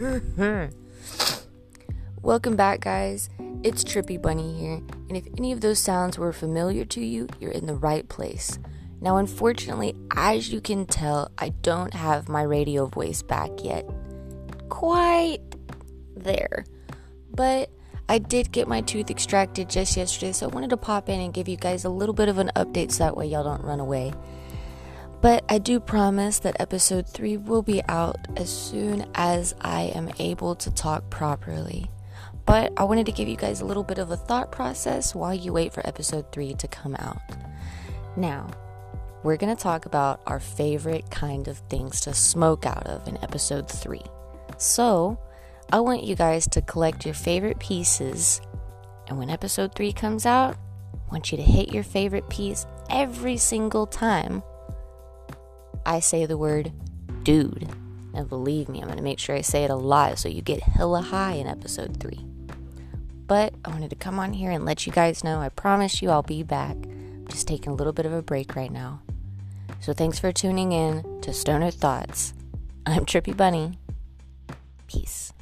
Welcome back, guys. It's Trippy Bunny here, and if any of those sounds were familiar to you, you're in the right place. Now, unfortunately, as you can tell, I don't have my radio voice back yet. Quite there. But I did get my tooth extracted just yesterday, so I wanted to pop in and give you guys a little bit of an update so that way y'all don't run away. But I do promise that episode 3 will be out as soon as I am able to talk properly. But I wanted to give you guys a little bit of a thought process while you wait for episode 3 to come out. Now, we're going to talk about our favorite kind of things to smoke out of in episode 3. So, I want you guys to collect your favorite pieces, and when episode 3 comes out, I want you to hit your favorite piece every single time I say the word dude. And believe me, I'm going to make sure I say it a lot so you get hella high in episode 3. But I wanted to come on here and let you guys know I promise you I'll be back. I'm just taking a little bit of a break right now. So thanks for tuning in to Stoner Thoughts. I'm Trippy Bunny. Peace.